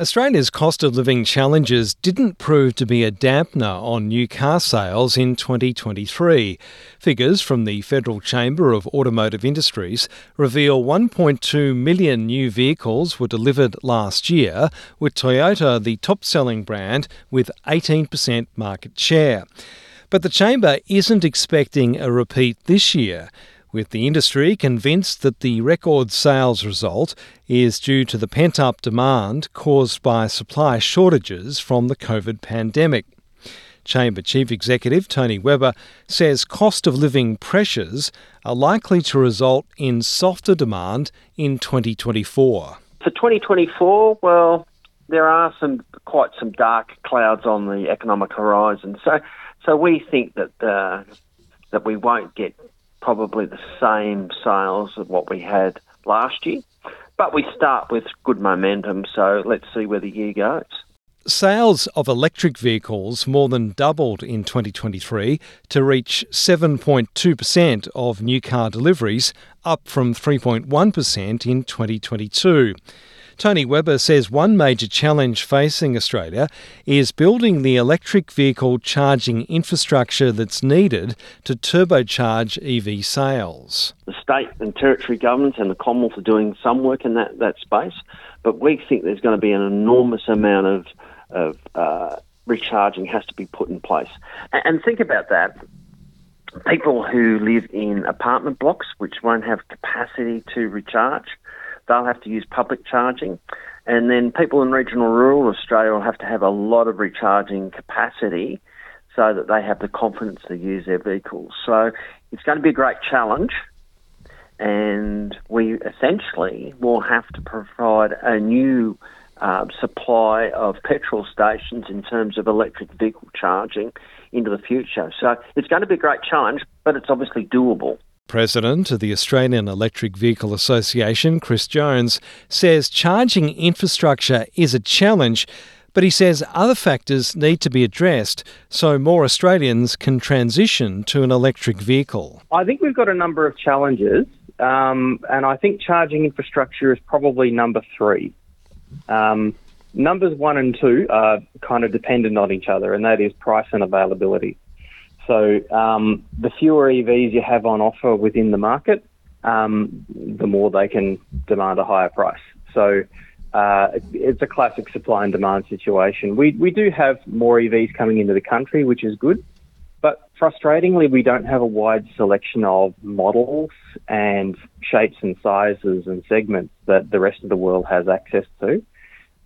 Australia's cost of living challenges didn't prove to be a dampener on new car sales in 2023. Figures from the Federal Chamber of Automotive Industries reveal 1.2 million new vehicles were delivered last year, with Toyota the top selling brand with 18% market share. But the Chamber isn't expecting a repeat this year with the industry convinced that the record sales result is due to the pent up demand caused by supply shortages from the COVID pandemic. Chamber Chief Executive Tony Weber says cost of living pressures are likely to result in softer demand in 2024. For 2024, well, there are some quite some dark clouds on the economic horizon. So, so we think that uh, that we won't get probably the same sales of what we had last year. But we start with good momentum, so let's see where the year goes. Sales of electric vehicles more than doubled in 2023 to reach 7.2% of new car deliveries, up from 3.1% in 2022. Tony Weber says one major challenge facing Australia is building the electric vehicle charging infrastructure that's needed to turbocharge EV sales. The state and territory governments and the Commonwealth are doing some work in that, that space, but we think there's going to be an enormous amount of, of uh, recharging has to be put in place. And, and think about that people who live in apartment blocks which won't have capacity to recharge they'll have to use public charging. And then people in regional rural Australia will have to have a lot of recharging capacity so that they have the confidence to use their vehicles. So it's going to be a great challenge. And we essentially will have to provide a new uh, supply of petrol stations in terms of electric vehicle charging into the future. So it's going to be a great challenge, but it's obviously doable. President of the Australian Electric Vehicle Association, Chris Jones, says charging infrastructure is a challenge, but he says other factors need to be addressed so more Australians can transition to an electric vehicle. I think we've got a number of challenges, um, and I think charging infrastructure is probably number three. Um, numbers one and two are kind of dependent on each other, and that is price and availability. So um, the fewer EVs you have on offer within the market, um, the more they can demand a higher price. So uh, it's a classic supply and demand situation. We we do have more EVs coming into the country, which is good, but frustratingly, we don't have a wide selection of models and shapes and sizes and segments that the rest of the world has access to,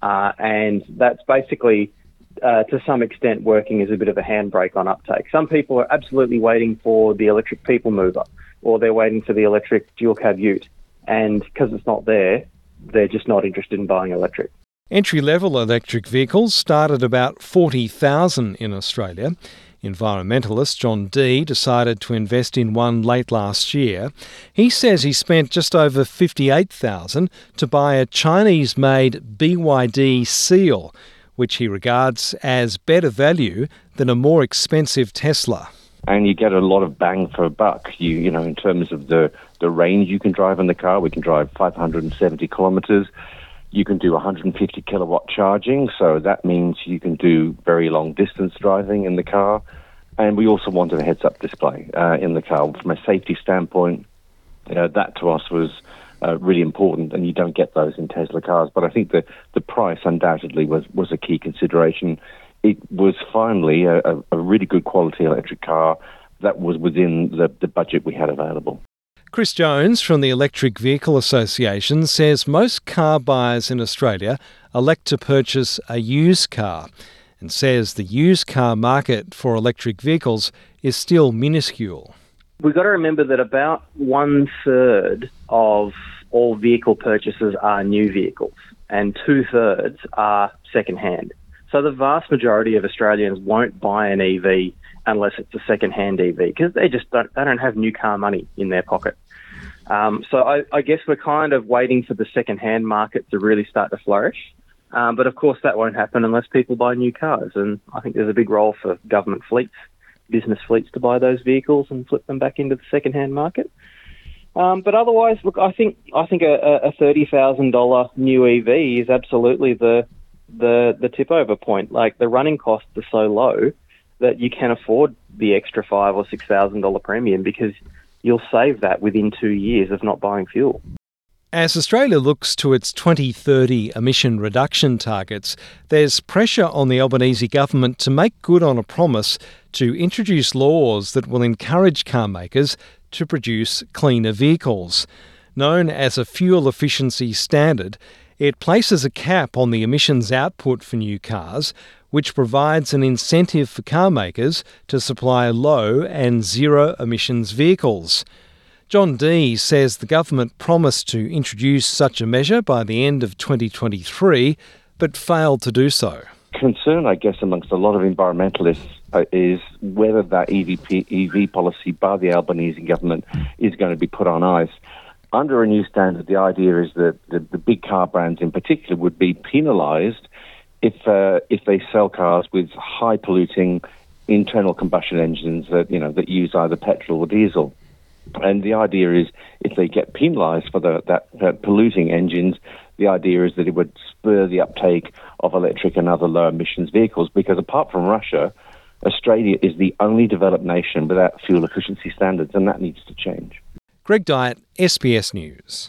uh, and that's basically uh, to some extent working as a bit of a handbrake on uptake. Some people are absolutely waiting for the electric people mover, or they're waiting for the electric dual cab ute, and because it's not there, they're just not interested in buying electric. Entry level electric vehicles start at about 40,000 in Australia. Environmentalist Jon Dee decided to invest in one late last year. He says he spent just over 58,000 to buy a Chinese made BYD Seal which he regards as better value than a more expensive Tesla. And you get a lot of bang for a buck. You, you know, in terms of the, the range you can drive in the car, we can drive 570 kilometers. You can do 150 kilowatt charging, so that means you can do very long distance driving in the car. And we also wanted a heads up display uh, in the car. From a safety standpoint, you know, that to us was uh, really important, and you don't get those in Tesla cars. But I think the the price undoubtedly was was a key consideration. It was finally a, a really good quality electric car that was within the, the budget we had available. Chris Jones from the Electric Vehicle Association says most car buyers in Australia elect to purchase a used car and says the used car market for electric vehicles is still minuscule. We've got to remember that about one third of all vehicle purchases are new vehicles and two thirds are second hand. So the vast majority of Australians won't buy an EV unless it's a second hand EV because they just don't, they don't have new car money in their pocket. Um, so I, I, guess we're kind of waiting for the second hand market to really start to flourish. Um, but of course, that won't happen unless people buy new cars. And I think there's a big role for government fleets business fleets to buy those vehicles and flip them back into the second-hand market. Um, but otherwise, look, I think I think a, a thirty thousand dollar new EV is absolutely the the the tip over point. Like the running costs are so low that you can afford the extra five or six thousand dollar premium because you'll save that within two years of not buying fuel. As Australia looks to its 2030 emission reduction targets, there's pressure on the Albanese government to make good on a promise to introduce laws that will encourage car makers to produce cleaner vehicles. Known as a fuel efficiency standard, it places a cap on the emissions output for new cars, which provides an incentive for car makers to supply low and zero emissions vehicles. Jon Dee says the government promised to introduce such a measure by the end of 2023, but failed to do so. Concern, I guess, amongst a lot of environmentalists uh, is whether that EVP, EV policy by the Albanese government is going to be put on ice. Under a new standard, the idea is that the, the big car brands in particular would be penalised if uh, if they sell cars with high polluting internal combustion engines that you know that use either petrol or diesel. And the idea is if they get penalised for the, that, that polluting engines, the idea is that it would spur the uptake of electric and other low emissions vehicles because apart from Russia, Australia is the only developed nation without fuel efficiency standards, and that needs to change. Greg Dyett, SBS News.